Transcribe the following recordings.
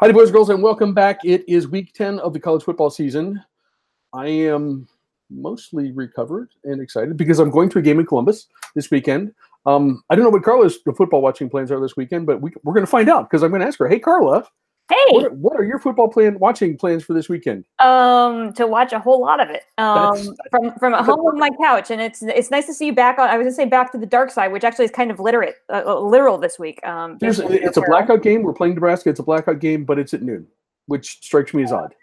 Howdy, boys girls, and welcome back. It is week 10 of the college football season. I am mostly recovered and excited because I'm going to a game in Columbus this weekend. Um, I don't know what Carla's football watching plans are this weekend, but we, are going to find out because I'm going to ask her, hey, Carla. Hey, what are, what are, your football plan watching plans for this weekend? Um, to watch a whole lot of it. Um, from from at home on my couch, and it's it's nice to see you back on. I was gonna say back to the dark side, which actually is kind of literate, uh, uh literal this week. Um, it's a blackout game. We're playing Nebraska. It's a blackout game, but it's at noon, which strikes me as odd.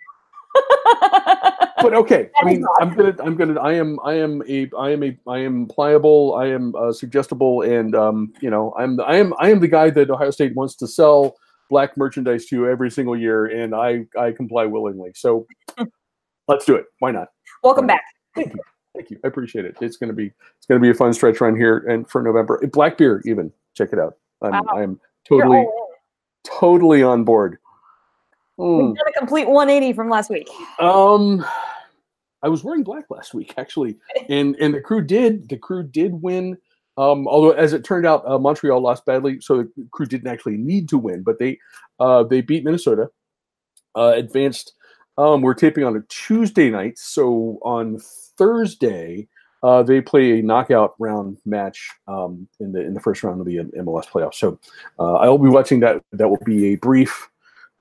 but okay, I mean, I'm gonna, I'm gonna, I am, I am a, I am a, I am pliable, I am uh, suggestible, and um, you know, I'm, I am, I am the guy that Ohio State wants to sell black merchandise to you every single year, and I I comply willingly. So let's do it. Why not? Welcome back. Thank you. Thank you. I appreciate it. It's gonna be it's gonna be a fun stretch run here and for November. Black beer, even check it out. I'm wow. I'm totally totally on board. Mm. We got a complete 180 from last week. Um, I was wearing black last week actually, and and the crew did the crew did win um, although, as it turned out, uh, Montreal lost badly, so the crew didn't actually need to win, but they uh, they beat Minnesota, uh, advanced. Um, we're taping on a Tuesday night, so on Thursday uh, they play a knockout round match um, in the in the first round of the MLS playoffs. So uh, I will be watching that. That will be a brief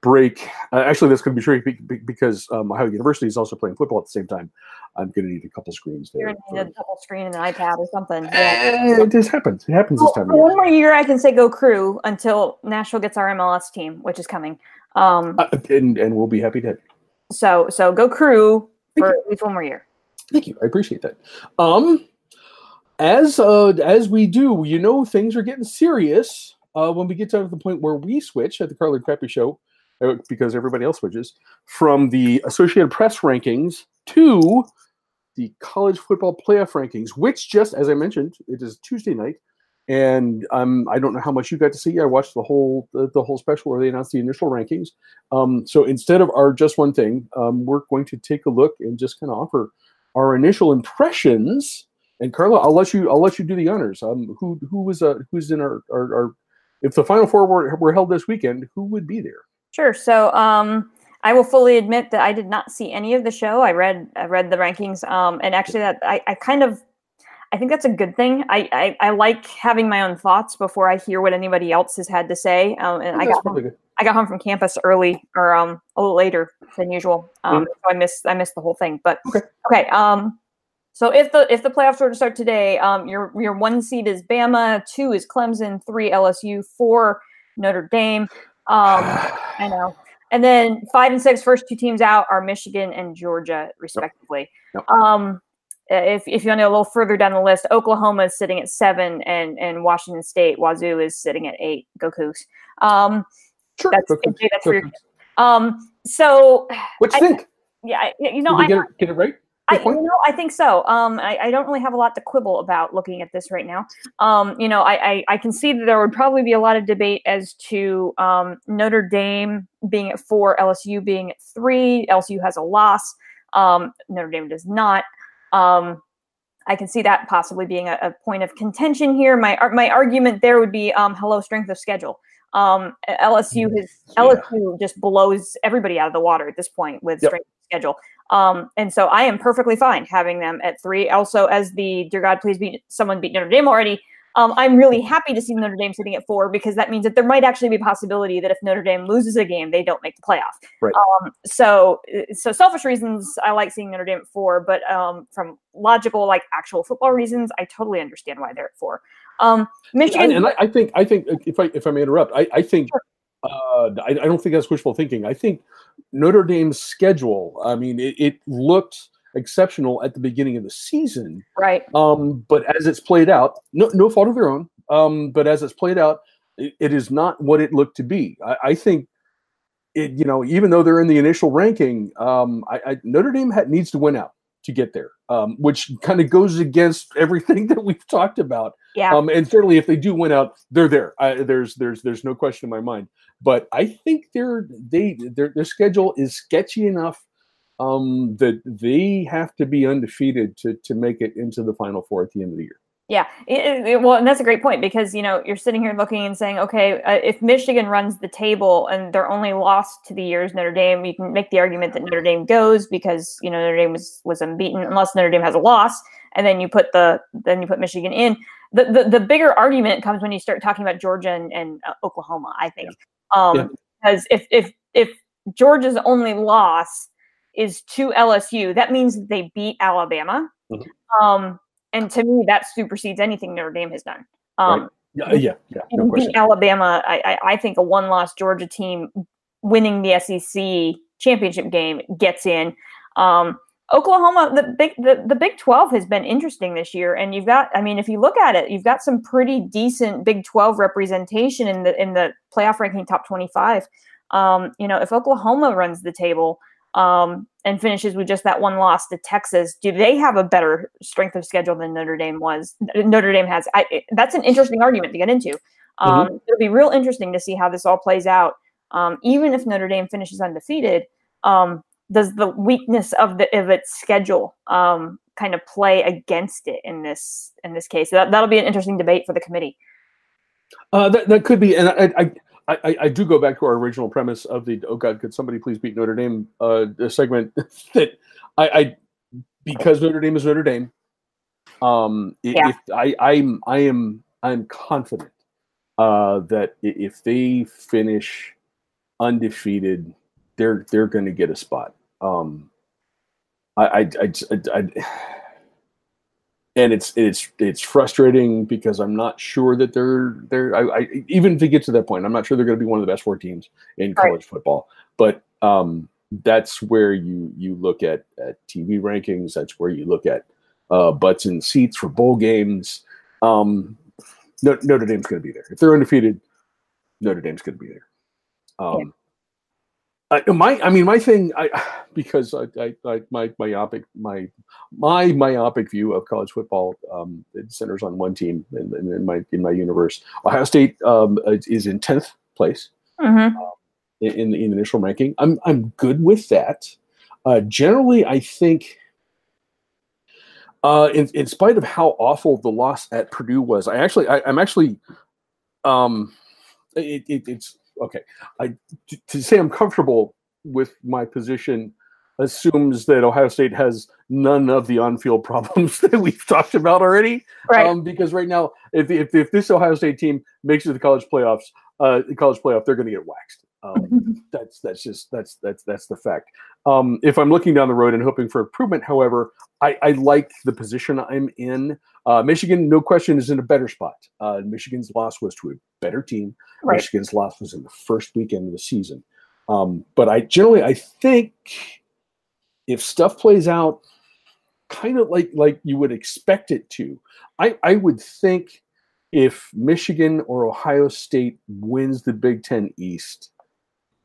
break. Uh, actually, that's going to be tricky because um, Ohio University is also playing football at the same time. I'm going to need a couple screens there. You're going to need a double screen and an iPad or something. Yeah. Uh, this happens. It happens well, this time. One more year, I can say go crew until Nashville gets our MLS team, which is coming. Um, uh, and, and we'll be happy to. So so go crew Thank for you. at least one more year. Thank you. I appreciate that. Um, as uh, as we do, you know, things are getting serious uh, when we get to the point where we switch at the Carly Crappy Show uh, because everybody else switches from the Associated Press rankings to the college football playoff rankings, which just as I mentioned, it is Tuesday night, and um, I don't know how much you got to see. I watched the whole the, the whole special where they announced the initial rankings. Um, so instead of our just one thing, um, we're going to take a look and just kind of offer our initial impressions. And Carla, I'll let you I'll let you do the honors. Um, who who was uh, who's in our, our, our if the final four were, were held this weekend, who would be there? Sure. So um, I will fully admit that I did not see any of the show. I read I read the rankings, um, and actually that I, I kind of I think that's a good thing. I, I, I like having my own thoughts before I hear what anybody else has had to say. Um, and I got home, I got home from campus early or um, a little later than usual, um, mm-hmm. so I missed I missed the whole thing. But okay, okay. Um, so if the if the playoffs were to start today, um, your your one seed is Bama, two is Clemson, three LSU, four Notre Dame. Um, I know. And then five and six, first two teams out are Michigan and Georgia, respectively. Yep. Yep. Um, if, if you want to go a little further down the list, Oklahoma is sitting at seven, and, and Washington State, Wazoo is sitting at eight. Go Cougs. Um, sure. That's, Go that's Go for your, um, so what you I, think? Yeah, you know, I get it, get it right. I, you know, I think so. Um, I, I, don't really have a lot to quibble about looking at this right now. Um, you know, I, I, I, can see that there would probably be a lot of debate as to um, Notre Dame being at four, LSU being at three. LSU has a loss. Um, Notre Dame does not. Um, I can see that possibly being a, a, point of contention here. My my argument there would be um, hello strength of schedule. Um, LSU has yeah. LSU just blows everybody out of the water at this point with yep. strength of schedule. Um, and so I am perfectly fine having them at three. Also, as the dear God, please beat someone beat Notre Dame already. Um, I'm really happy to see Notre Dame sitting at four because that means that there might actually be a possibility that if Notre Dame loses a game, they don't make the playoff. Right. Um, so, so selfish reasons, I like seeing Notre Dame at four, but um, from logical, like actual football reasons, I totally understand why they're at four. Um, Michigan, and, and I, I, think, I think if I if I may interrupt, I, I think sure. Uh, I, I don't think that's wishful thinking. I think Notre Dame's schedule, I mean, it, it looked exceptional at the beginning of the season. Right. Um, but as it's played out, no, no fault of their own. Um, but as it's played out, it, it is not what it looked to be. I, I, think it, you know, even though they're in the initial ranking, um, I, I, Notre Dame ha- needs to win out to get there, um, which kind of goes against everything that we've talked about. Yeah. Um, and certainly, if they do win out, they're there. I, there's there's there's no question in my mind. But I think their they their their schedule is sketchy enough um, that they have to be undefeated to to make it into the final four at the end of the year. Yeah, it, it, well, and that's a great point because you know you're sitting here looking and saying, okay, uh, if Michigan runs the table and they're only lost to the year's Notre Dame, you can make the argument that Notre Dame goes because you know Notre Dame was was unbeaten unless Notre Dame has a loss, and then you put the then you put Michigan in. The the, the bigger argument comes when you start talking about Georgia and, and uh, Oklahoma. I think yeah. Um, yeah. because if if if Georgia's only loss is to LSU, that means they beat Alabama. Mm-hmm. Um, and to me, that supersedes anything Notre Dame has done. Um, right. Yeah, yeah, yeah. No Alabama, I, I, I think a one-loss Georgia team winning the SEC championship game gets in. Um, Oklahoma, the big the, the Big 12 has been interesting this year. And you've got, I mean, if you look at it, you've got some pretty decent Big 12 representation in the in the playoff ranking top 25. Um, you know, if Oklahoma runs the table, um, and finishes with just that one loss to Texas, do they have a better strength of schedule than Notre Dame was? Notre Dame has. I, that's an interesting argument to get into. Um, mm-hmm. It'll be real interesting to see how this all plays out. Um, even if Notre Dame finishes undefeated, um, does the weakness of the of its schedule um, kind of play against it in this in this case? That that'll be an interesting debate for the committee. Uh, that that could be, and I, I I, I, do go back to our original premise of the oh god could somebody please beat Notre Dame uh, segment that I, I, because Notre Dame is Notre Dame. Um, yeah. if I I'm I am I'm confident uh, that if they finish undefeated, they're they're going to get a spot. Um, I I, I, I, I and it's it's it's frustrating because I'm not sure that they're they're I, I even to get to that point, I'm not sure they're going to be one of the best four teams in college right. football. But um, that's where you you look at at TV rankings. That's where you look at uh, butts and seats for bowl games. Um, Notre Dame's going to be there if they're undefeated. Notre Dame's going to be there. Um, uh, my, I mean, my thing, I because I, I, I, my myopic, my my myopic view of college football um, it centers on one team in, in, my in my universe. Ohio State um, is in tenth place mm-hmm. uh, in, in the initial ranking. I'm I'm good with that. Uh, generally, I think. Uh, in, in spite of how awful the loss at Purdue was, I actually, I, am actually, um, it, it, it's okay. I to, to say I'm comfortable with my position assumes that Ohio State has none of the on-field problems that we've talked about already. Right. Um, because right now, if, if, if this Ohio State team makes it to the college playoffs, uh, the college playoff, they're going to get waxed. Um, that's that's just that's that's that's the fact. Um, if I'm looking down the road and hoping for improvement, however, I, I like the position I'm in. Uh, Michigan, no question, is in a better spot. Uh, Michigan's loss was to a better team. Right. Michigan's loss was in the first weekend of the season. Um, but I generally, I think if stuff plays out kind of like like you would expect it to, I, I would think if Michigan or Ohio State wins the Big Ten East,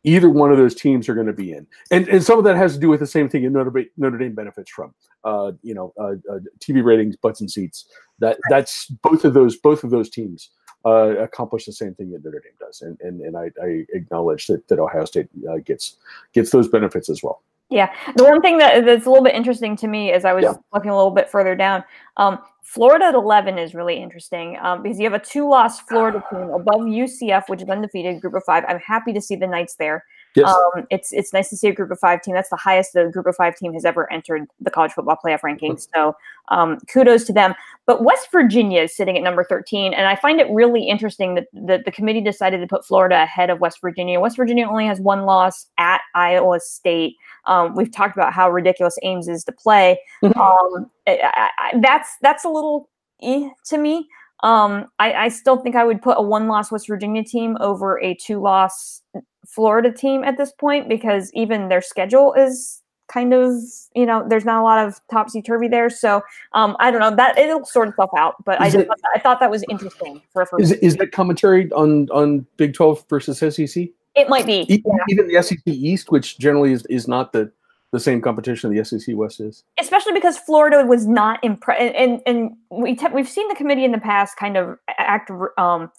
either one of those teams are going to be in. And, and some of that has to do with the same thing Notre, Notre Dame benefits from. Uh, you know, uh, uh, TV ratings, butts and seats. That that's both of those both of those teams uh, accomplish the same thing that Notre Dame does, and and, and I, I acknowledge that, that Ohio State uh, gets gets those benefits as well. Yeah, the one thing that, that's a little bit interesting to me as I was yeah. looking a little bit further down, um, Florida at 11 is really interesting um, because you have a two-loss Florida team above UCF, which is undefeated, group of five. I'm happy to see the Knights there. Yes. Um, it's it's nice to see a group of five team. That's the highest the group of five team has ever entered the college football playoff rankings. So um, kudos to them. But West Virginia is sitting at number 13, and I find it really interesting that the, the committee decided to put Florida ahead of West Virginia. West Virginia only has one loss at Iowa State. Um, we've talked about how ridiculous Ames is to play. Mm-hmm. Um, I, I, that's that's a little eh to me. Um, I, I, still think I would put a one-loss West Virginia team over a two-loss Florida team at this point because even their schedule is kind of you know there's not a lot of topsy turvy there. So um, I don't know that it'll sort itself out. But is I just it, I thought that was interesting for a first. Is, is that commentary on on Big Twelve versus SEC? It might be even, yeah. even the SEC East, which generally is, is not the the same competition the SEC West is. Especially because Florida was not impressed, and, and, and we te- we've seen the committee in the past kind of act um,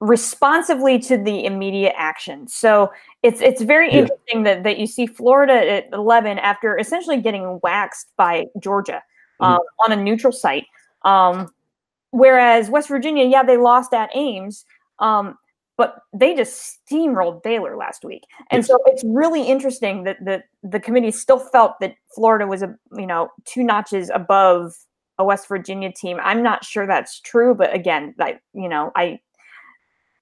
responsively to the immediate action. So it's it's very yeah. interesting that that you see Florida at 11 after essentially getting waxed by Georgia mm-hmm. um, on a neutral site. Um, whereas West Virginia, yeah, they lost at Ames, um, but they just steamrolled Baylor last week. And so it's really interesting that the the committee still felt that Florida was a you know two notches above a West Virginia team. I'm not sure that's true, but again, like you know, I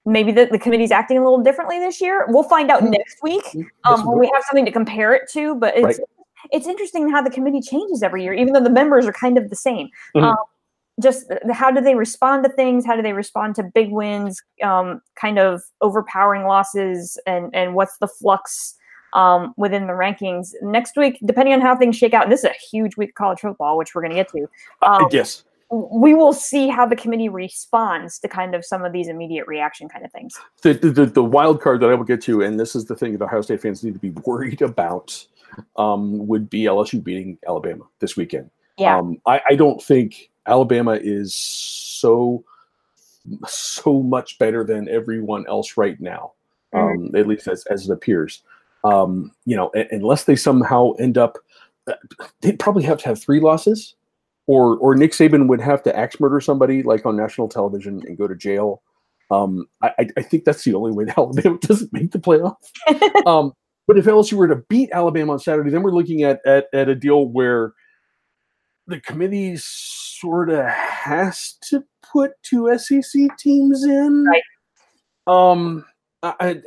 maybe the, the committee's acting a little differently this year. We'll find out Mhm. next week um, when we have something to compare it to. But it's Right. it's interesting how the committee changes every year, even though the members are kind of the same. Mhm. Um, just how do they respond to things? How do they respond to big wins? Um, kind of overpowering losses, and and what's the flux um, within the rankings next week? Depending on how things shake out, and this is a huge week of college football, which we're going to get to. Uh, Um, yes. we will see how the committee responds to kind of some of these immediate reaction kind of things. the, the the wild card that I will get to, and this is the thing that Ohio State fans need to be worried about, um, would be LSU beating Alabama this weekend. Yeah. Um, I, I don't think Alabama is so so much better than everyone else right now, um, at least as, as it appears. Um, you know, unless they somehow end up, uh, they'd probably have to have three losses, or or Nick Saban would have to axe murder somebody like on national television and go to jail. Um, I, I- think that's the only way that Alabama doesn't make the playoff. um, but if LSU were to beat Alabama on Saturday, then we're looking at at, at a deal where the committee sort of has to put two SEC teams in. Right. Um, I,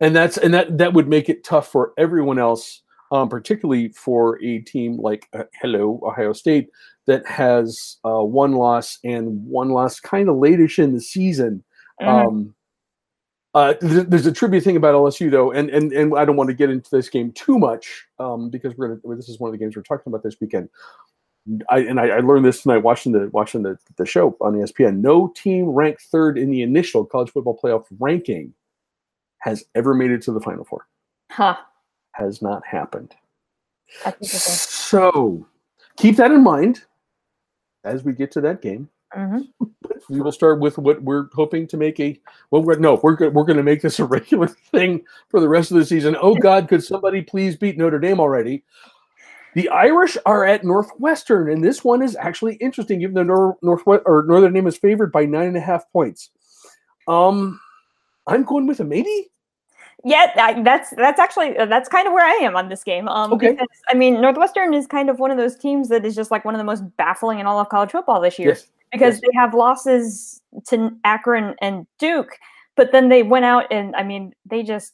and that's and that that would make it tough for everyone else, um, particularly for a team like uh, Hello Ohio State that has uh, one loss and one loss kind of latish in the season. Mhm. Um, uh, th- there's a trivia thing about LSU though, and and and I don't want to get into this game too much um, because we're gonna. This is one of the games we're talking about this weekend. I and I, I learned this tonight watching the watching the, the show on ESPN. No team ranked third in the initial college football playoff ranking has ever made it to the Final Four. huh. Has not happened. So keep that in mind as we get to that game. Mhm. we will start with what we're hoping to make a well we're, no we're, we're going to make this a regular thing for the rest of the season oh god could somebody please beat notre dame already the irish are at northwestern and this one is actually interesting given the Nor- northwest or northern name is favored by nine and a half points um i'm going with a maybe Yeah, that's that's actually uh, that's kind of where I am on this game. Um, Okay. because I mean, Northwestern is kind of one of those teams that is just like one of the most baffling in all of college football this year yes because yes. they have losses to Akron and Duke, but then they went out and I mean, they just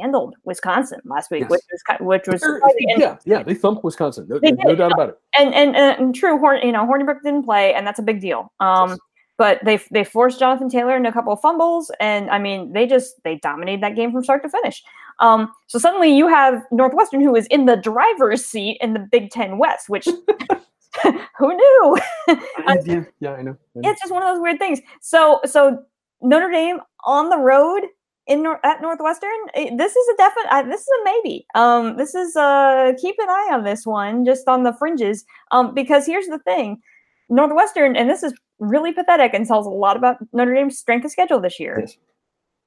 handled Wisconsin last week, Yes. which was which was They're- surprising. And- yeah yeah they thumped wisconsin no, no doubt about it and and, and true, Horn, you know, Hornibrook didn't play, and that's a big deal. Um, Yes. but they they forced Jonathan Taylor into a couple of fumbles, and I mean, they just they dominated that game from start to finish. Um, so suddenly you have Northwestern, who is in the driver's seat in the Big Ten West, which who knew? Yeah yeah i know, I know. it's just one of those weird things. So so Notre Dame on the road in at Northwestern. eh, This is a definite. Uh, this is a maybe. Um, this is uh keep an eye on this one, just on the fringes. Um, because here's the thing, Northwestern, and this is really pathetic and tells a lot about Notre Dame's strength of schedule this year. Yes.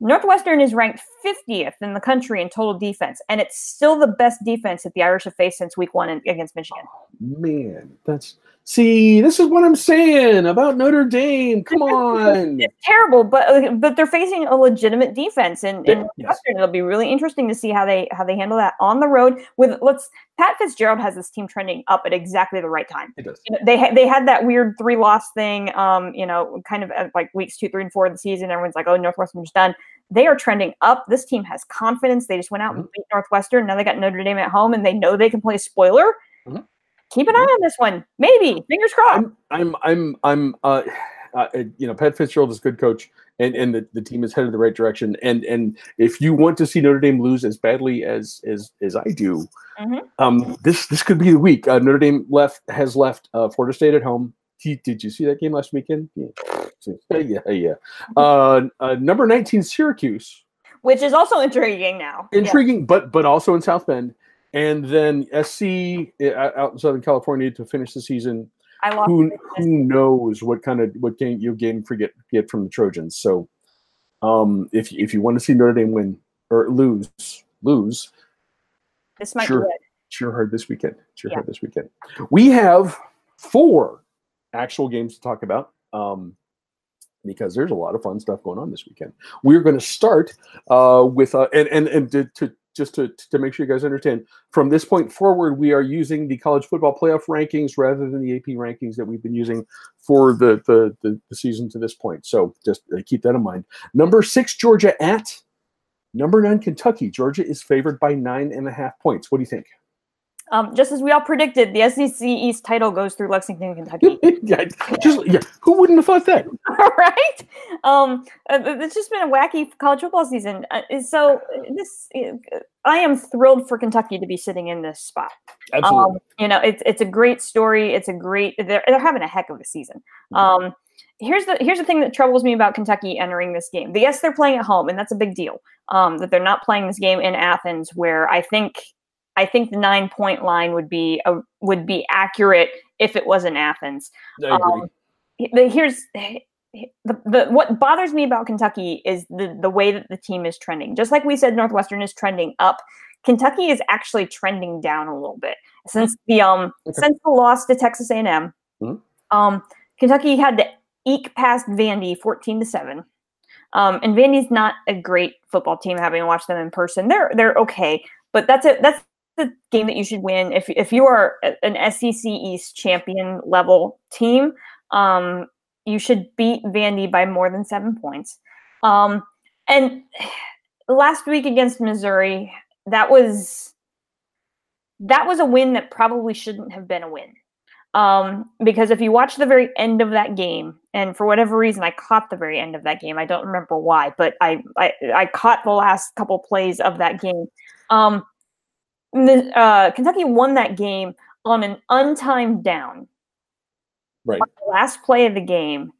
Northwestern is ranked 50th in the country in total defense, and it's still the best defense that the Irish have faced since week one in- against Michigan. man that's see this is what i'm saying about notre dame come on It's terrible, but uh, but they're facing a legitimate defense and, Yeah, in yes. It'll be really interesting to see how they how they handle that on the road. With let's Pat Fitzgerald has this team trending up at exactly the right time. it does You know, they they had that weird three loss thing, um, you know, kind of at like weeks two, three, and four of the season. Everyone's like, oh, Northwestern's done. They are trending up. This team has confidence. They just went out and Mm-hmm. beat Northwestern. Now they got Notre Dame at home, and they know they can play spoiler. Mhm. Keep an eye on this one. Maybe. Fingers crossed. I'm I'm I'm I'm uh, uh you know Pat Fitzgerald is a good coach and and the, the team is headed the right direction. And and if you want to see Notre Dame lose as badly as as as I do Mhm. um this this could be the week. Uh, Notre Dame left has left uh, Florida State at home. Did, did you see that game last weekend? Yeah. Yeah yeah uh, uh number 19 Syracuse. Which is also intriguing now. Yeah. intriguing but but also in South Bend and then SC uh, out in Southern California to finish the season I lost. who who knows what kind of what game you gain for get from the Trojans. So um if if you want to see Notre Dame win or lose lose, This might Sure. be it. cheer hard this weekend. Cheer Yeah. hard this weekend. We have four actual games to talk about. Um, because there's a lot of fun stuff going on this weekend. We're going to start uh, with uh, and and and to, to just to, to make sure you guys understand, from this point forward, we are using the college football playoff rankings rather than the AP rankings that we've been using for the the, the, the season to this point. So just uh, keep that in mind. Number six, Georgia at number nine, Kentucky. Georgia is favored by nine and a half points. What do you think? Um, just as we all predicted, the SEC East title goes through Lexington, Kentucky. yeah, just yeah. Who wouldn't have thought that? right? Um, uh, it's just been a wacky college football season. Uh, so this, I am thrilled for Kentucky to be sitting in this spot. Absolutely. Um, you know, it's it's a great story. It's a great. They're they're having a heck of a season. Um, here's the here's the thing that troubles me about Kentucky entering this game. Yes, they're playing at home, and that's a big deal. Um, that they're not playing this game in Athens, where I think I think the nine point line would be a, would be accurate if it was in Athens. Um, here's the, the what bothers me about Kentucky is the the way that the team is trending. Just like we said, Northwestern is trending up. Kentucky is actually trending down a little bit since the um since the loss to Texas A&M. Mm-hmm. Um, Kentucky had to eke past Vandy fourteen to seven. Um, and Vandy's not a great football team. Having watched them in person, they're they're okay, but that's it. That's the game that you should win if if you are an SEC East champion level team. Um, you should beat Vandy by more than seven points. Um, and last week against Missouri, that was that was a win that probably shouldn't have been a win. Um, because if you watch the very end of that game, and for whatever reason I caught the very end of that game, I don't remember why, but I I, I caught the last couple plays of that game. Um, uh, Kentucky won that game on an untimed down. Right. the last play of the game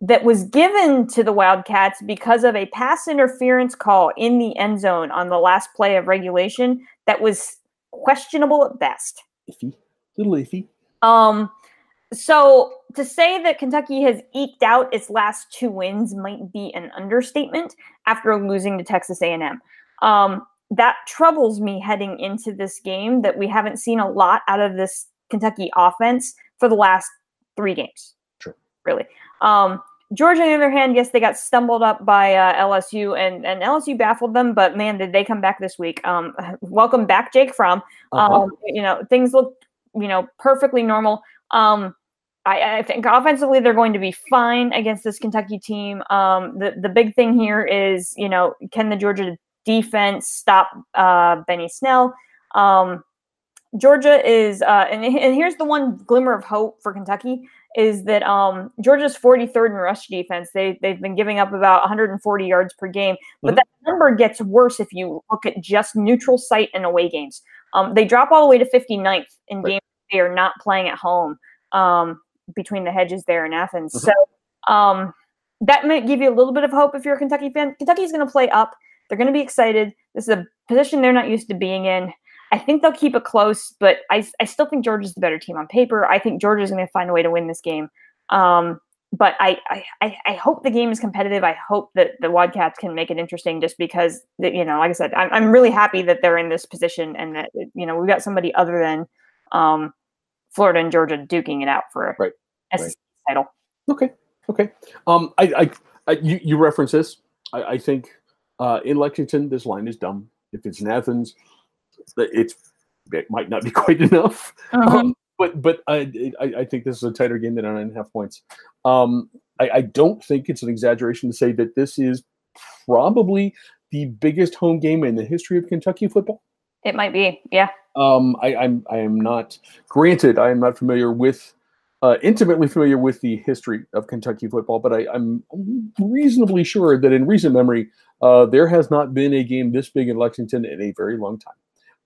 that was given to the Wildcats because of a pass interference call in the end zone on the last play of regulation that was questionable at best. Iffy. Little iffy. Um so to say that Kentucky has eked out its last two wins might be an understatement after losing to Texas A&M. Um, that troubles me heading into this game that we haven't seen a lot out of this Kentucky offense for the last three games. Sure. Really. Um, Georgia, on the other hand, yes, they got stumbled up by uh, LSU, and, and LSU baffled them. But man, did they come back this week? Um, welcome back, Jake Fromm. Uh-huh. Um, you know, things look, you know, perfectly normal. Um, I, I, think offensively they're going to be fine against this Kentucky team. Um, the the big thing here is, you know, can the Georgia defense stop uh, Benny Snell. Um, Georgia is, uh, and, and here's the one glimmer of hope for Kentucky is that um, Georgia's 43rd in rush defense. They they've been giving up about 140 yards per game, but mm-hmm. that number gets worse if you look at just neutral site and away games. Um, they drop all the way to 59th in right. games they are not playing at home um, between the hedges there in Athens. Mm-hmm. So um, that might give you a little bit of hope if you're a Kentucky fan. Kentucky's going to play up. They're going to be excited. This is a position they're not used to being in. I think they'll keep it close, but I, I still think Georgia's the better team on paper. I think Georgia's going to find a way to win this game. Um, but I, I, I hope the game is competitive. I hope that the Wildcats can make it interesting just because, you know, like I said, I'm, I'm really happy that they're in this position and that, you know, we've got somebody other than um, Florida and Georgia duking it out for a right. SEC right. title. Okay. Okay. Um, I, I, I you, you reference this. I, I think uh, in Lexington, this line is dumb. If it's in Athens, it's it might not be quite enough. Uh-huh. Um, but but I, I, I think this is a tighter game than nine and a half points. Um, I, I don't think it's an exaggeration to say that this is probably the biggest home game in the history of Kentucky football. It might be, yeah. Um, I, I'm I am not. Granted, I am not familiar with uh, intimately familiar with the history of Kentucky football, but I, am reasonably sure that in recent memory, uh, there has not been a game this big in Lexington in a very long time.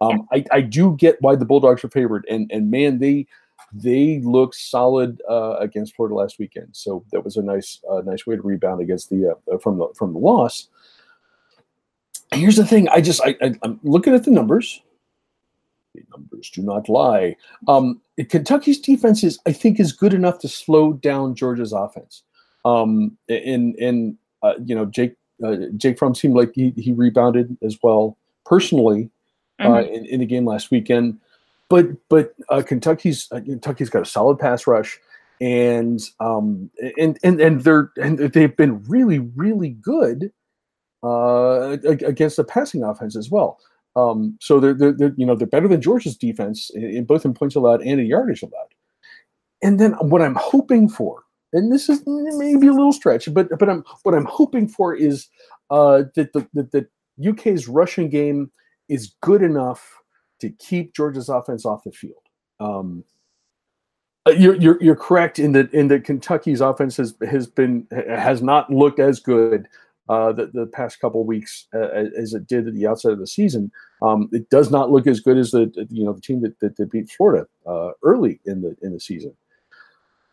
Um. I, I, do get why the Bulldogs are favored, and and man, they they looked solid uh, against Florida last weekend. So that was a nice uh, nice way to rebound against the uh, from the from the loss. Here's the thing: I just I, I I'm looking at the numbers the numbers do not lie. Um, Kentucky's defense is, I think, is good enough to slow down Georgia's offense. Um, and and uh, you know, Jake uh, Jake Fromm seemed like he, he rebounded as well personally uh, mm-hmm. in, in the game last weekend. But but uh, Kentucky's uh, Kentucky's got a solid pass rush, and um, and and and they're and they've been really really good uh, against the passing offense as well. Um, so they're, they're, they're, you know they're better than Georgia's defense in, in, both in points allowed and in yardage allowed. And then what I'm hoping for, and this is maybe a little stretch, but but I'm what I'm hoping for is uh, that the, the UK's rushing game is good enough to keep Georgia's offense off the field. Um, uh, you're, you're, you're correct in that in that Kentucky's offense has has been has not looked as good uh, the, the past couple weeks uh, as it did at the outset of the season. Um, it does not look as good as the you know the team that, that, that beat Florida uh, early in the in the season.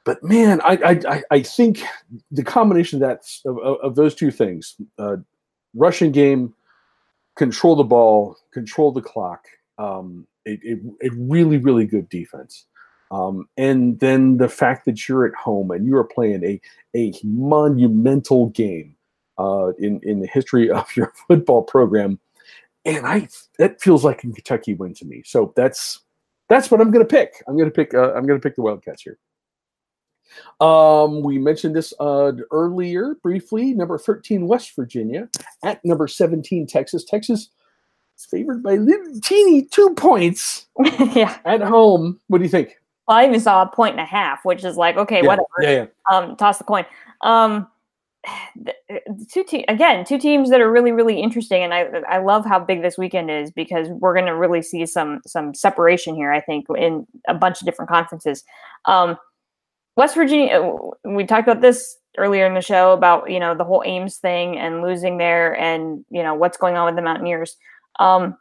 But man, I I, I think the combination of that of, of those two things, uh, rushing game, control the ball, control the clock, um, a, a, a really really good defense. Um, and then the fact that you're at home and you are playing a, a monumental game uh, in in the history of your football program, and I that feels like a Kentucky win to me. So that's that's what I'm going to pick. I'm going to pick. Uh, I'm going to pick the Wildcats here. Um, we mentioned this uh, earlier briefly. Number 13, West Virginia at number 17, Texas. Texas is favored by little teeny two points yeah. at home. What do you think? Well, I even saw a point and a half, which is like, okay, Yeah, whatever. Yeah, yeah. Um, toss the coin. Um, the, the two te- again, two teams that are really, really interesting, and I I love how big this weekend is because we're going to really see some some separation here. I think in a bunch of different conferences. Um, West Virginia, uh, we talked about this earlier in the show about you know the whole Ames thing and losing there, and you know what's going on with the Mountaineers. Um,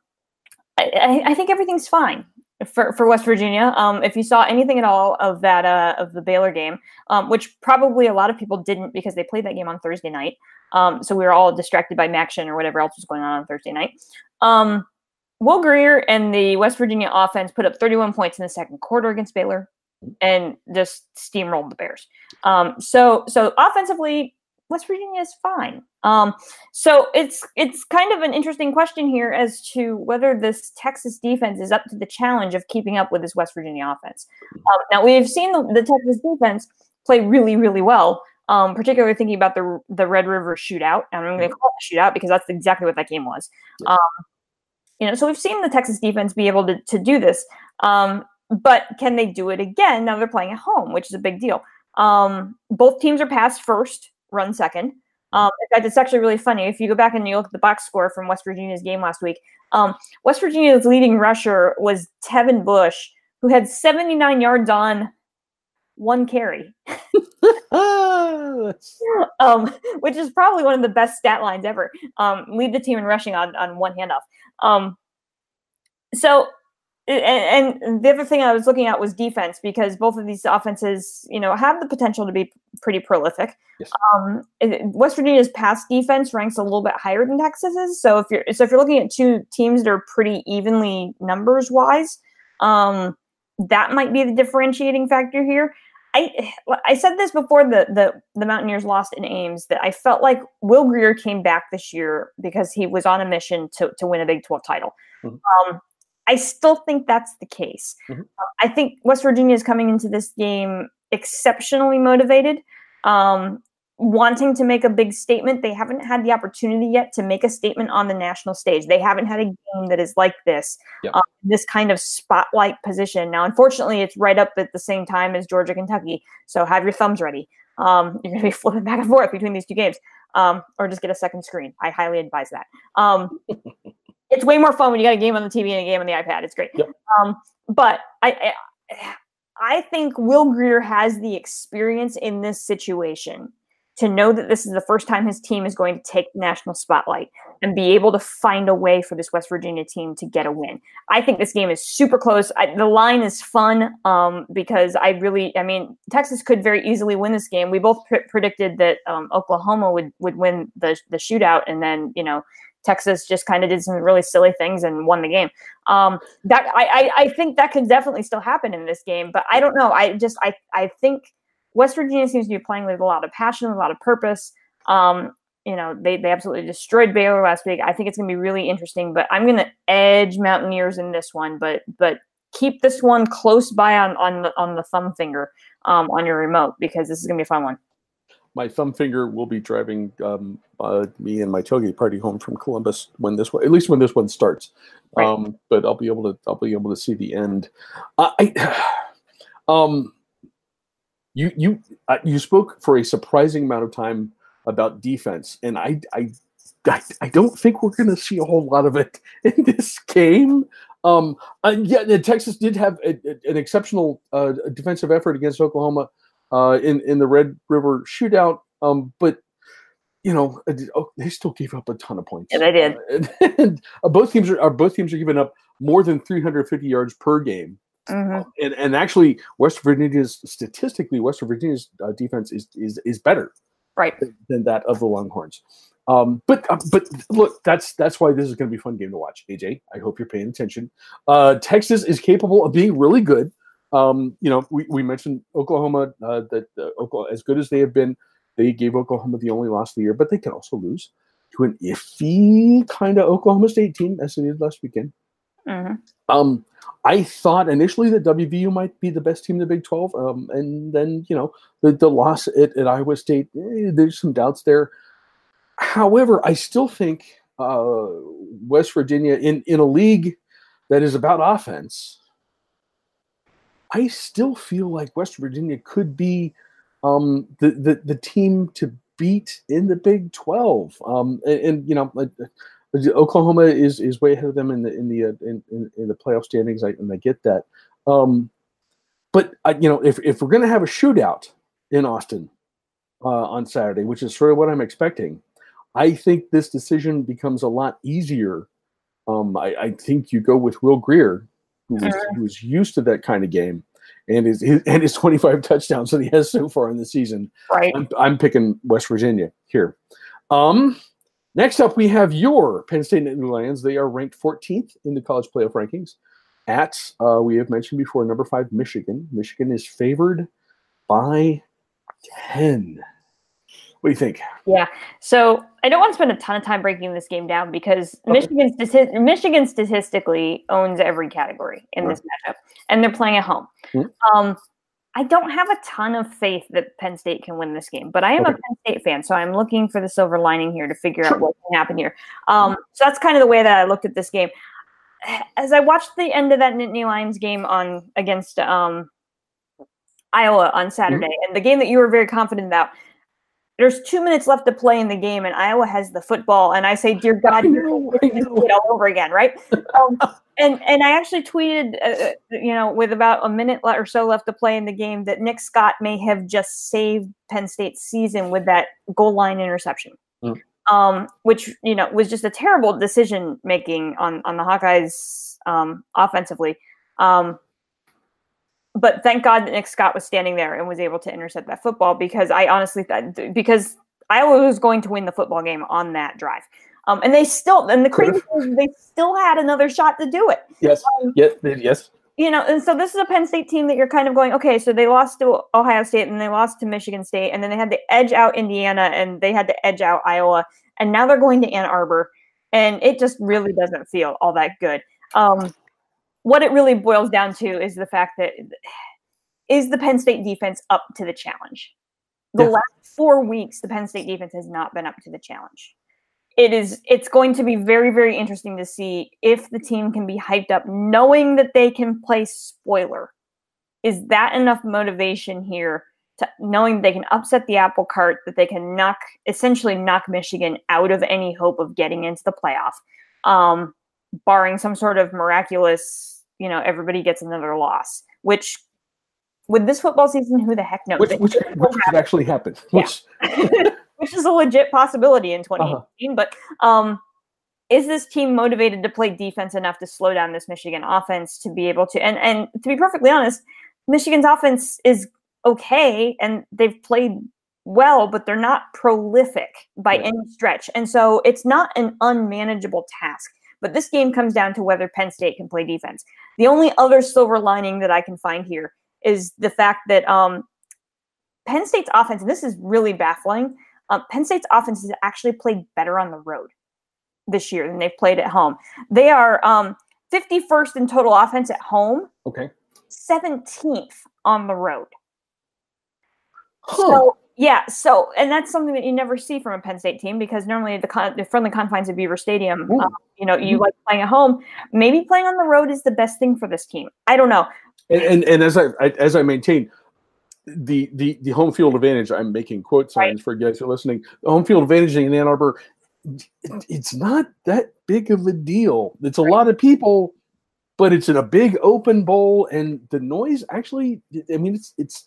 I, I think everything's fine for, for West Virginia. Um, if you saw anything at all of that uh, of the Baylor game, um, which probably a lot of people didn't because they played that game on Thursday night, um, so we were all distracted by MACtion or whatever else was going on on Thursday night. Um, Will Grier and the West Virginia offense put up 31 points in the second quarter against Baylor and just steamrolled the Bears. Um, so so offensively, West Virginia is fine. Um, so it's it's kind of an interesting question here as to whether this Texas defense is up to the challenge of keeping up with this West Virginia offense. Um, now we've seen the, the Texas defense play really really well. Um, particularly thinking about the the Red River shootout, and I'm going to call it a shootout because that's exactly what that game was. Um, you know, so we've seen the Texas defense be able to to do this. Um, but can they do it again now they're playing at home, which is a big deal. Um, both teams are passed first, run second. Um, in fact, it's actually really funny. If you go back and you look at the box score from West Virginia's game last week, um, West Virginia's leading rusher was Tevin Bush, who had 79 yards on one carry, um, which is probably one of the best stat lines ever. Um, lead the team in rushing on, on one handoff. Um, so and, and the other thing I was looking at was defense because both of these offenses, you know, have the potential to be pretty prolific. Yes. Um, West Virginia's pass defense ranks a little bit higher than Texas's. So if you're so if you're looking at two teams that are pretty evenly numbers wise, um, that might be the differentiating factor here. I I said this before the the the Mountaineers lost in Ames that I felt like Will Grier came back this year because he was on a mission to to win a Big 12 title. Mhm. Um, I still think that's the case. Mhm. Uh, I think West Virginia is coming into this game exceptionally motivated, um, wanting to make a big statement. They haven't had the opportunity yet to make a statement on the national stage. They haven't had a game that is like this, Yep. um, this kind of spotlight position. Now, unfortunately, it's right up at the same time as Georgia, Kentucky. So have your thumbs ready. Um, you're going to be flipping back and forth between these two games, um, or just get a second screen. I highly advise that. It's way more fun when you got a game on the TV and a game on the iPad. It's great. Yep. Um, but I, I, I think Will Grier has the experience in this situation to know that this is the first time his team is going to take the national spotlight and be able to find a way for this West Virginia team to get a win. I think this game is super close. I, the line is fun um, because I really, I mean, Texas could very easily win this game. We both pre- predicted that um, Oklahoma would would win the the shootout, and then you know Texas just kind of did some really silly things and won the game. Um, that I, I I think that could definitely still happen in this game, but I don't know. I just I I think West Virginia seems to be playing with a lot of passion, a lot of purpose. Um, you know, they they absolutely destroyed Baylor last week. I think it's going to be really interesting, but I'm going to edge Mountaineers in this one, but but keep this one close by on on the, on the thumb finger um, on your remote because this is gonna be a fun one. My thumb finger will be driving um, uh, me and my tailgate party home from Columbus when this one, at least when this one starts. Right. Um, but I'll be able to I'll be able to see the end. Uh, I, um, you you uh, you spoke for a surprising amount of time about defense, and I I I, I don't think we're going to see a whole lot of it in this game. Um, uh, yeah, Texas did have a, a- an exceptional uh, defensive effort against Oklahoma uh, in in the Red River shootout. Um, but you know, uh, oh, they still gave up a ton of points. Yeah, they did. Uh, and, uh, both teams are, are both teams are giving up more than 350 yards per game. Mhm. And and actually, West Virginia's statistically, West Virginia's uh, defense is is is better Right. than that of the Longhorns. Um, but uh, but look, that's that's why this is going to be a fun game to watch. AJ, I hope you're paying attention. Uh, Texas is capable of being really good. Um, you know, we, we mentioned Oklahoma uh, that uh, Oklahoma, as good as they have been, they gave Oklahoma the only loss of the year, but they can also lose to an iffy kind of Oklahoma State team as they did last weekend. Mhm. Um, I thought initially that WVU might be the best team in the Big 12. Um, and then, you know, the, the loss at, at Iowa State, eh, there's some doubts there. However, I still think uh, West Virginia, in, in a league that is about offense, I still feel like West Virginia could be um, the, the, the team to beat in the Big 12. Um, and, and, you know, like, Oklahoma is is way ahead of them in the in the uh, in, in, in the playoff standings, I, and I get that. Um, but I, you know, if if we're gonna have a shootout in Austin uh, on Saturday, which is sort of what I'm expecting, I think this decision becomes a lot easier. Um, I, I think you go with Will Grier, who was, who was used to that kind of game, and his, his and his 25 touchdowns that he has so far in the season. Right. I'm, I'm picking West Virginia here. Um, next up, we have your Penn State Nittany Lions. They are ranked 14th in the college playoff rankings. At uh, we have mentioned before, number five, Michigan. Michigan is favored by 10. What do you think? Yeah. So I don't want to spend a ton of time breaking this game down because Okay. Michigan, stati- Michigan statistically owns every category in this matchup, and they're playing at home. Mhm. Um, I don't have a ton of faith that Penn State can win this game, but I am a Penn State fan, so I'm looking for the silver lining here to figure Sure. out what can happen here. Um, so that's kind of the way that I looked at this game. As I watched the end of that Nittany Lions game on against um, Iowa on Saturday, and the game that you were very confident about. There's two minutes left to play in the game, and Iowa has the football. And I say, "Dear God, I you're know, gonna I do know. it all over again, right?" Um, and and I actually tweeted, uh, uh, you know, with about a minute or so left to play in the game, that Nick Scott may have just saved Penn State's season with that goal line interception, Mm. um, which you know was just a terrible decision making on on the Hawkeyes um, offensively. Um, but thank God that Nick Scott was standing there and was able to intercept that football because I honestly thought because Iowa was going to win the football game on that drive. Um, and they still, and the crazy thing is they still had another shot to do it. Yes, Um, yes, yes. You know, and so this is a Penn State team that you're kind of going, okay, so they lost to Ohio State and they lost to Michigan State, and then they had to edge out Indiana and they had to edge out Iowa, and now they're going to Ann Arbor, and it just really doesn't feel all that good. Um, what it really boils down to is the fact that is the Penn State defense up to the challenge? The Yeah. last four weeks, the Penn State defense has not been up to the challenge. It is. It's going to be very, very interesting to see if the team can be hyped up, knowing that they can play spoiler. Is that enough motivation here to knowing they can upset the apple cart, that they can knock essentially knock Michigan out of any hope of getting into the playoff, um, barring some sort of miraculous, you know, everybody gets another loss, which with this football season, who the heck knows? Which, which, could which could actually happen. Yeah. Which, which is a legit possibility in 2018. Uh-huh. But um, is this team motivated to play defense enough to slow down this Michigan offense to be able to? And and to be perfectly honest, Michigan's offense is okay, and they've played well, but they're not prolific by Right. any stretch, and so it's not an unmanageable task. But this game comes down to whether Penn State can play defense. The only other silver lining that I can find here is the fact that um, Penn State's offense, and this is really baffling, um, Penn State's offense has actually played better on the road this year than they've played at home. They are um, 51st in total offense at home, okay. 17th on the road. Huh. So yeah, so and that's something that you never see from a Penn State team because normally the, con- the friendly confines of Beaver Stadium, um, you know, you Mhm. like playing at home. Maybe playing on the road is the best thing for this team. I don't know. and, and and as I, I as I maintain the the the home field advantage, I'm making quote signs for you guys who are listening. The home field advantage in Ann Arbor, it- it's not that big of a deal. It's a lot of people, but it's in a big open bowl, and the noise actually, I mean, it's it's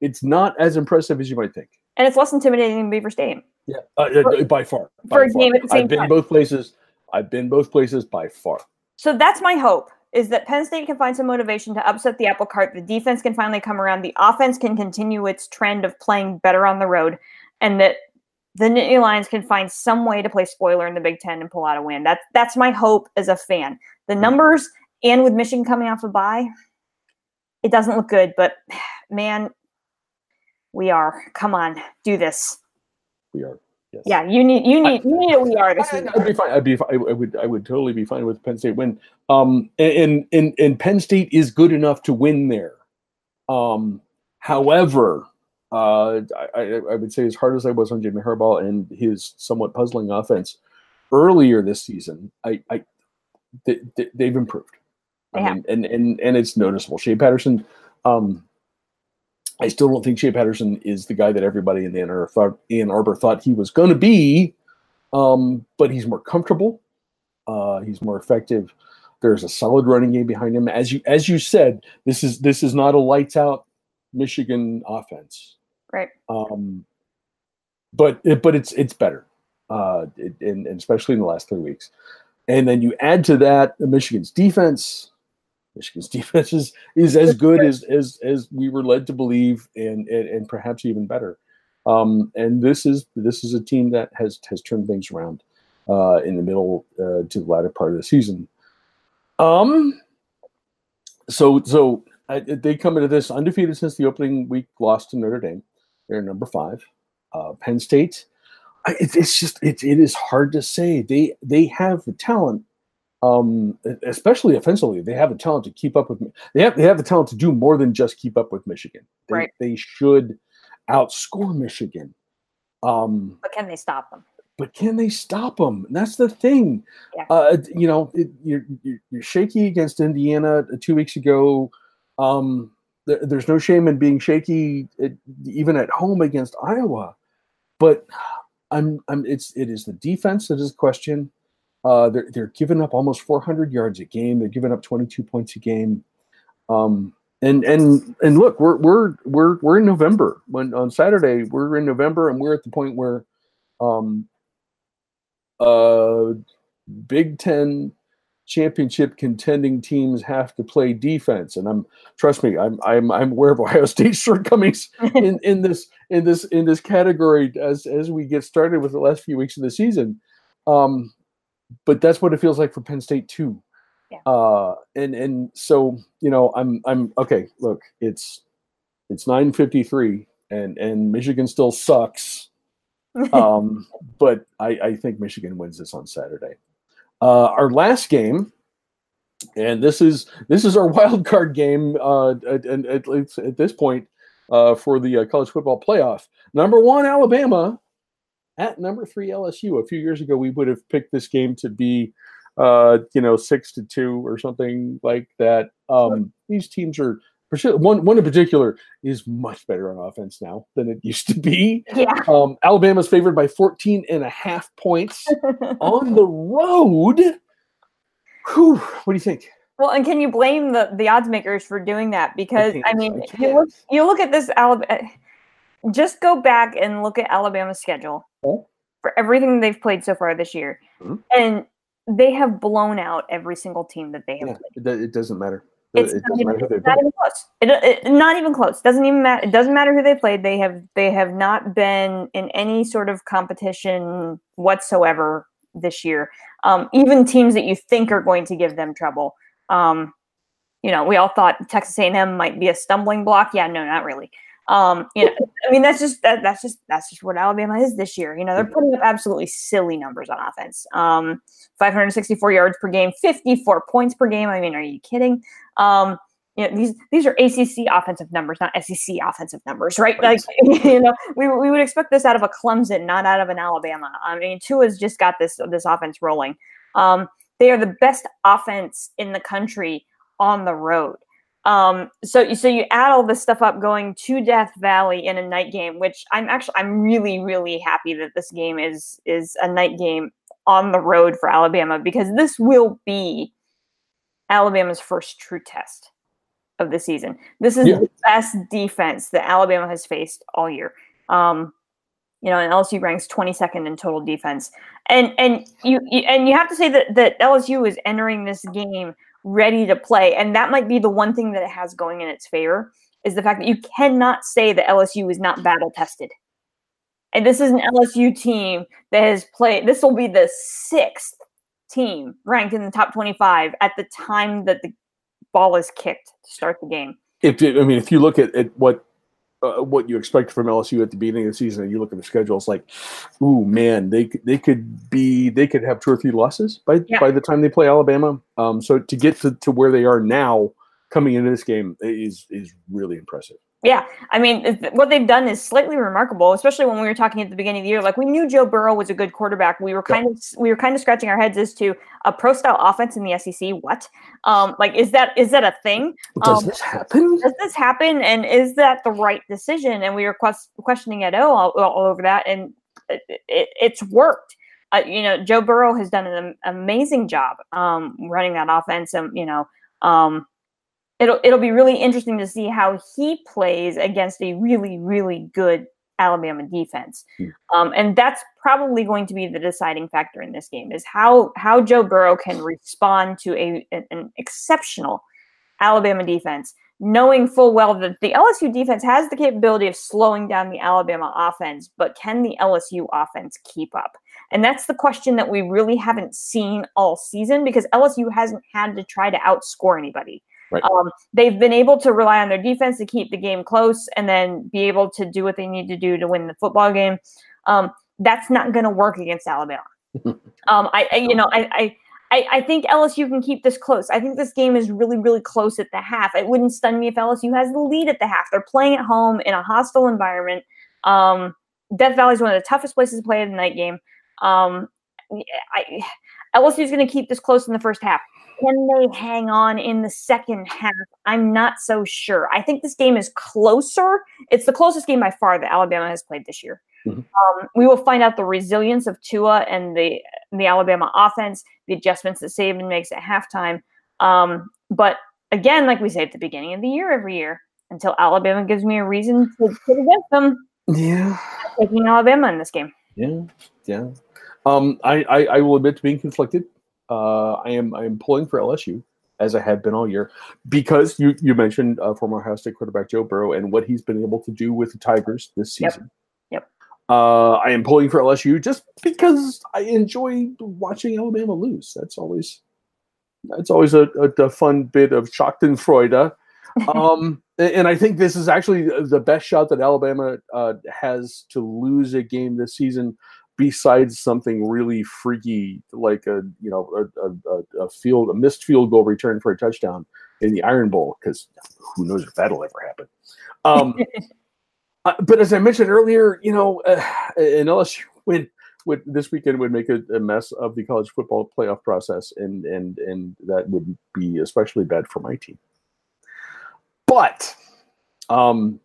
it's not as impressive as you might think. And it's less intimidating than Beaver Stadium. Yeah, uh, uh, by far. for by a far. game at the same I've been time. both places. I've been both places by far. So that's my hope is that Penn State can find some motivation to upset the apple cart. The defense can finally come around. The offense can continue its trend of playing better on the road, and that the Nittany Lions can find some way to play spoiler in the Big Ten and pull out a win. That's that's my hope as a fan. The hmm. numbers and with Michigan coming off a bye, it doesn't look good. But man, we are. Come on, do this. We are. Yes. Yeah, you need you need you need a we are this I- week. I'd be fine. I'd be. fi- I would. I would totally be fine with Penn State win. Um, and and and Penn State is good enough to win there. Um, however, uh, I, I I would say as hard as I was on Jimmy Harbaugh and his somewhat puzzling offense earlier this season, I, I they, they, they've improved. They I have. mean, and and and it's noticeable. Shea Patterson. Um, I still don't think Shea Patterson is the guy that everybody in the Ann Arbor thought, Ann Arbor thought he was going to be um, but he's more comfortable. Uh, he's more effective. There's a solid running game behind him. As you as you said, this is this is not a lights out Michigan offense. Right. Um, but it, but it's it's better, uh, it, and, and especially in the last three weeks. And then you add to that the Michigan's defense. Michigan's defense is, is as good as, as as we were led to believe, and and, and perhaps even better. Um, and this is this is a team that has has turned things around uh, in the middle uh, to the latter part of the season. Um, so so uh, they come into this undefeated since the opening week loss to Notre Dame. They're number five. Uh, Penn State. I, it, it's just it, it is hard to say. They they have the talent, um, especially offensively. They have the talent to keep up with. They have they have the talent to do more than just keep up with Michigan. They, Right. They should outscore Michigan. Um, But can they stop them? but can they stop them? And that's the thing. Yeah. Uh, you know, it, you're, you're shaky against Indiana two weeks ago. Um, there, there's no shame in being shaky, at, even at home against Iowa. But I'm, I'm. It's it is the defense that is the question. Uh, they're they're giving up almost 400 yards a game. They're giving up 22 points a game. Um, and and and look, we're we're we're we're in November. When on Saturday we're in November, and we're at the point where um, uh, Big Ten championship contending teams have to play defense, and I'm trust me, I'm I'm I'm aware of Ohio State's shortcomings in, in this in this in this category as as we get started with the last few weeks of the season. Um, but that's what it feels like for Penn State too. Yeah. Uh, and and so you know I'm I'm okay. Look, it's it's 9:53, and and Michigan still sucks um, but I, I think Michigan wins this on Saturday. Uh, our last game, and this is this is our wild card game, uh, at, at, at, at this point uh, for the uh, college football playoff. Number one, Alabama at number three, LSU. A few years ago, we would have picked this game to be, uh, you know, six to two or something like that. Um, these teams are one one in particular is much better on offense now than it used to be. yeah. Um, Alabama's favored by 14 and a half points on the road. Whew, what do you think? Well, and can you blame the the odds makers for doing that? Because I, can't- mean, I you look you look at this Alabama. Just go back and look at Alabama's schedule Oh. for everything they've played so far this year, Mhm. and they have blown out every single team that they have Yeah, played. it, it doesn't matter. It's it not doesn't even, matter who they it's not even close. It, it- not even close. Doesn't even matter. It doesn't matter who they played. They have they have not been in any sort of competition whatsoever this year. Um, even teams that you think are going to give them trouble. Um, you know, we all thought Texas A&M might be a stumbling block. Yeah, no, not really. Um, you know, I mean, that's just that, that's just that's just what Alabama is this year. You know, they're putting up absolutely silly numbers on offense. Um, 564 yards per game, 54 points per game. I mean, are you kidding? Um, you know, these these are ACC offensive numbers, not SEC offensive numbers, right? Like you know, we, we would expect this out of a Clemson, not out of an Alabama. I mean, Tua's just got this this offense rolling. Um, they are the best offense in the country on the road. Um, so so you add all this stuff up going to Death Valley in a night game, which I'm actually I'm really really happy that this game is is a night game on the road for Alabama because this will be Alabama's first true test of the season. This is yeah. the best defense that Alabama has faced all year. Um, you know, and LSU ranks 22nd in total defense. And and you, you and you have to say that that LSU is entering this game ready to play, and that might be the one thing that it has going in its favor is the fact that you cannot say that LSU is not battle tested. And this is an LSU team that has played. This will be the sixth team ranked in the top 25 at the time that the ball is kicked to start the game. If I mean, if you look at, at what uh, what you expect from LSU at the beginning of the season, and you look at the schedule, it's like, ooh man, they they could be they could have two or three losses by yeah. by the time they play Alabama. Um, so to get to, to where they are now, coming into this game is is really impressive. Yeah, I mean, what they've done is slightly remarkable, especially when we were talking at the beginning of the year. Like we knew Joe Burrow was a good quarterback. We were kind yeah. of we were kind of scratching our heads as to a pro style offense in the SEC. What? Um, like is that is that a thing? Does um, this happen? Does this happen? And is that the right decision? And we were quest- questioning it all, all, over that, and it, it, it's worked. Uh, you know, Joe Burrow has done an amazing job um, running that offense, and you know. Um, it'll it'll be really interesting to see how he plays against a really really good Alabama defense, hmm. um, and that's probably going to be the deciding factor in this game is how how Joe Burrow can respond to a an exceptional Alabama defense, knowing full well that the LSU defense has the capability of slowing down the Alabama offense, but can the LSU offense keep up? And that's the question that we really haven't seen all season because LSU hasn't had to try to outscore anybody. Right. Um, they've been able to rely on their defense to keep the game close and then be able to do what they need to do to win the football game. Um, that's not going to work against Alabama. um, I, I, you know, I, I, I think LSU can keep this close. I think this game is really, really close at the half. It wouldn't stun me if LSU has the lead at the half. They're playing at home in a hostile environment. Um, Death Valley is one of the toughest places to play in the night game. Um, I, LSU is going to keep this close in the first half. Can they hang on in the second half? I'm not so sure. I think this game is closer. It's the closest game by far that Alabama has played this year. Mm-hmm. Um, we will find out the resilience of Tua and the the Alabama offense, the adjustments that Saban makes at halftime. Um, but again, like we say at the beginning of the year, every year, until Alabama gives me a reason to put against them, yeah, I'm taking Alabama in this game. Yeah, yeah. Um, I, I, I will admit to being conflicted. Uh, I am I am pulling for LSU as I have been all year because you you mentioned uh, former Ohio State quarterback Joe Burrow and what he's been able to do with the Tigers this season. Yep. yep. Uh, I am pulling for LSU just because I enjoy watching Alabama lose. That's always that's always a, a, a fun bit of Schadenfreude. um, and I think this is actually the best shot that Alabama uh, has to lose a game this season besides something really freaky like a you know a, a, a, field a missed field goal return for a touchdown in the Iron Bowl because who knows if that'll ever happen. Um, uh, but as I mentioned earlier, you know, uh, an LSU win would this weekend would make a, a, mess of the college football playoff process, and and and that would be especially bad for my team. But um,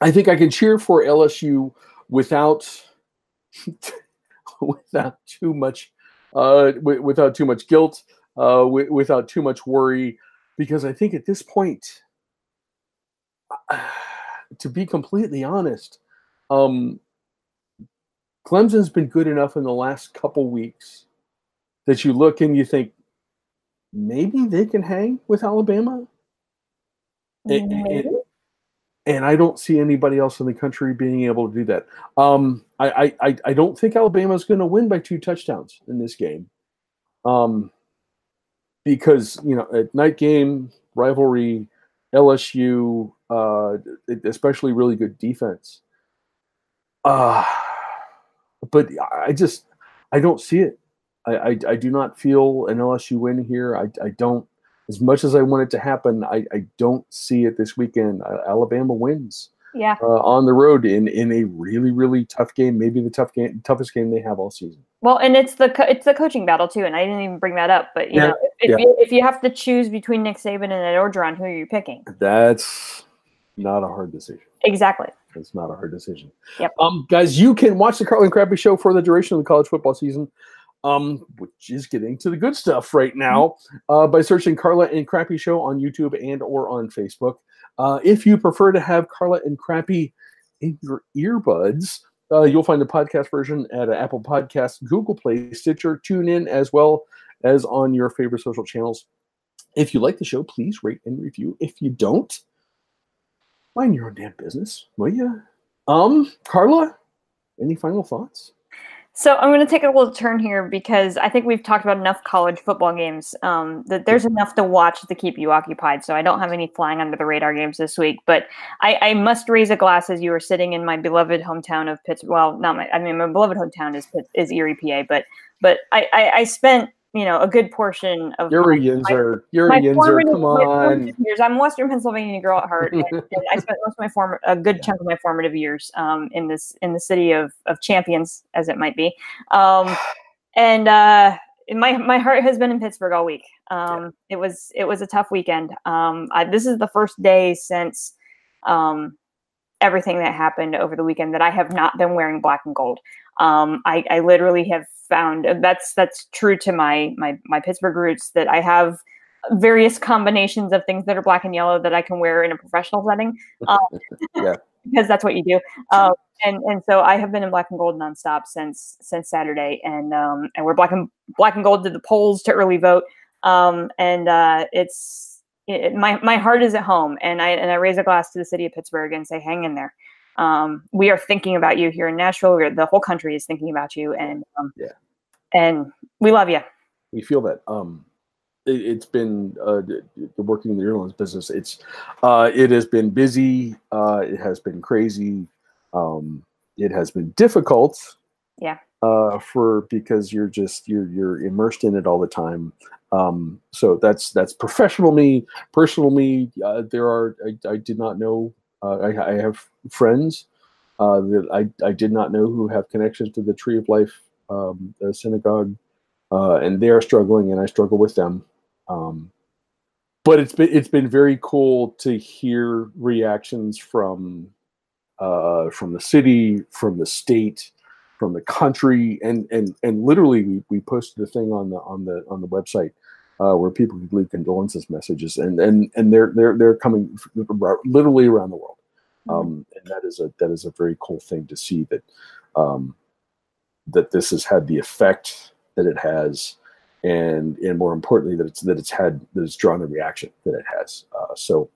I think I can cheer for LSU without without too much uh, w- without too much guilt, uh, w- without too much worry, because I think at this point, to be completely honest, um, Clemson's been good enough in the last couple weeks that you look and you think maybe they can hang with Alabama. And, and, and I don't see anybody else in the country being able to do that. Um, I, I, I don't think Alabama is going to win by two touchdowns in this game, um, because you know at night game rivalry, LSU, uh, especially really good defense. Uh, but I just I don't see it. I, I, I do not feel an LSU win here. I, I don't as much as I want it to happen, I, I don't see it this weekend. Uh, Alabama wins Yeah. uh, on the road in in a really really tough game, maybe the tough game, toughest game they have all season. Well, and it's the co- it's the coaching battle too, and I didn't even bring that up. But you Yeah, know, if, if, yeah. you, if you have to choose between Nick Saban and Ed Orgeron, who are you picking? That's not a hard decision. Exactly. It's not a hard decision. Yep. Um, guys, you can watch the Carla and Crappy Show for the duration of the college football season, um, which is getting to the good stuff right now uh, by searching Carla and Crappy Show on YouTube and or on Facebook. Uh, if you prefer to have Carla and Crappy in your earbuds, uh, you'll find the podcast version at Apple Podcasts, Google Play, Stitcher, TuneIn, as well as on your favorite social channels. If you like the show, please rate and review. If you don't, mind your own damn business, will you? Um, Carla, any final thoughts? So I'm going to take a little turn here because I think we've talked about enough college football games. Um, that there's enough to watch to keep you occupied. So I don't have any flying under the radar games this week. But I, I must raise a glass as you are sitting in my beloved hometown of Pittsburgh. Well, not my. I mean, my beloved hometown is is Erie, PA. But but I, I, I spent you know a good portion of a Yinzer. A Yinzer. Come on. years. I'm a Western Pennsylvania girl at heart, and, and I spent most of my form a good chunk of my formative years um, in this in the city of of champions, as it might be. Um, and uh, my my heart has been in Pittsburgh all week. Um, It was it was a tough weekend. Um, I, this is the first day since um, everything that happened over the weekend that I have not been wearing black and gold. Um, I, I literally have found that's that's true to my my my Pittsburgh roots that I have various combinations of things that are black and yellow that I can wear in a professional setting. Um, Yeah. because that's what you do. Um, and and so I have been in black and gold nonstop since since Saturday, and um, and we're black and black and gold to the polls to early vote. Um, and uh, it's it, my my heart is at home, and I and I raise a glass to the city of Pittsburgh and say, hang in there. Um, we are thinking about you here in Nashville. We're, the whole country is thinking about you, and um, Yeah. and we love you. we feel that um it, it's been uh working in the airlines business it's uh it has been busy uh it has been crazy um it has been difficult Yeah. uh for because you're just you're you're immersed in it all the time um so that's that's professional me personal me uh, there are I, I did not know uh, I, I have friends uh that I, I did not know who have connections to the tree of life um synagogue uh, and they're struggling, and I struggle with them. Um, but it's been it's been very cool to hear reactions from uh, from the city, from the state, from the country, and and and literally we, we posted a thing on the on the on the website uh, where people could leave condolences messages, and and and they're they're they're coming literally around the world, um, and that is a that is a very cool thing to see that um, that this has had the effect that it has, and and more importantly that it's that it's had that it's drawn the reaction that it has. Uh, so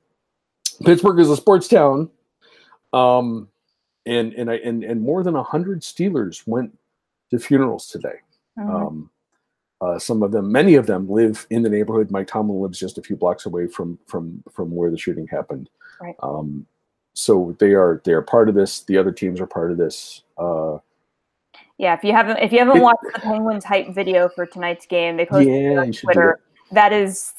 Pittsburgh is a sports town, um, and and I and and more than a hundred Steelers went to funerals today. Mhm. Um, uh, some of them, many of them, live in the neighborhood. Mike Tomlin lives just a few blocks away from from from where the shooting happened. Right. Um, so they are they are part of this. The other teams are part of this. Uh, Yeah, if you haven't if you haven't It- watched the Penguins hype video for tonight's game, they posted it on Twitter. That is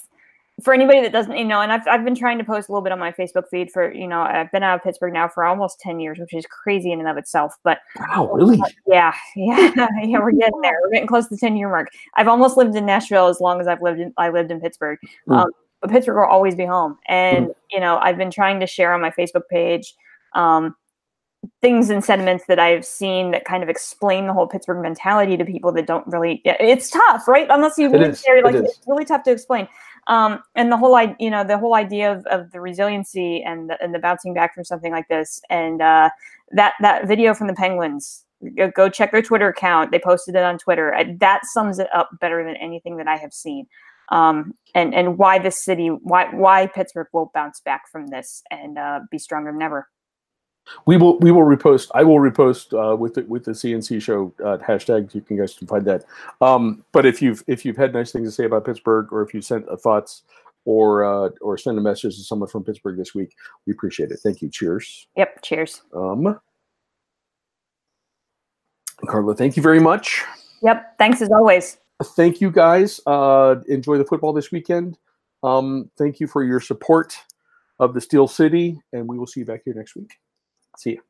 for anybody that doesn't you know, and I've I've been trying to post a little bit on my Facebook feed for you know I've been out of Pittsburgh now for almost ten years, which is crazy in and of itself. But. Wow, really? yeah, yeah, yeah, we're getting there. We're getting close to the ten year mark. I've almost lived in Nashville as long as I've lived in I lived in Pittsburgh. Mm. Um, but Pittsburgh will always be home, and you know I've been trying to share on my Facebook page. Um, things and sentiments that I've seen that kind of explain the whole Pittsburgh mentality to people that don't really. yeah, It's tough, right? Unless you It is, there, like is. it's really tough to explain. Um, and the whole, you know, the whole idea of, of the resiliency and the, and the bouncing back from something like this, and uh, that that video from the Penguins. Go, check their Twitter account. They posted it on Twitter. That sums it up better than anything that I have seen. Um, and and why this city, why why Pittsburgh will bounce back from this and uh, be stronger than ever. We will we will repost. I will repost uh, with the with the CNC show uh, hashtag. You can guys can find that. Um, but if you've if you've had nice things to say about Pittsburgh, or if you sent uh, thoughts, or uh, or send a message to someone from Pittsburgh this week, we appreciate it. Thank you. Cheers. Yep. Cheers. Um, Carla, thank you very much. Yep. Thanks as always. Thank you guys. Uh, enjoy the football this weekend. Um, thank you for your support of the Steel City, and we will see you back here next week. See you.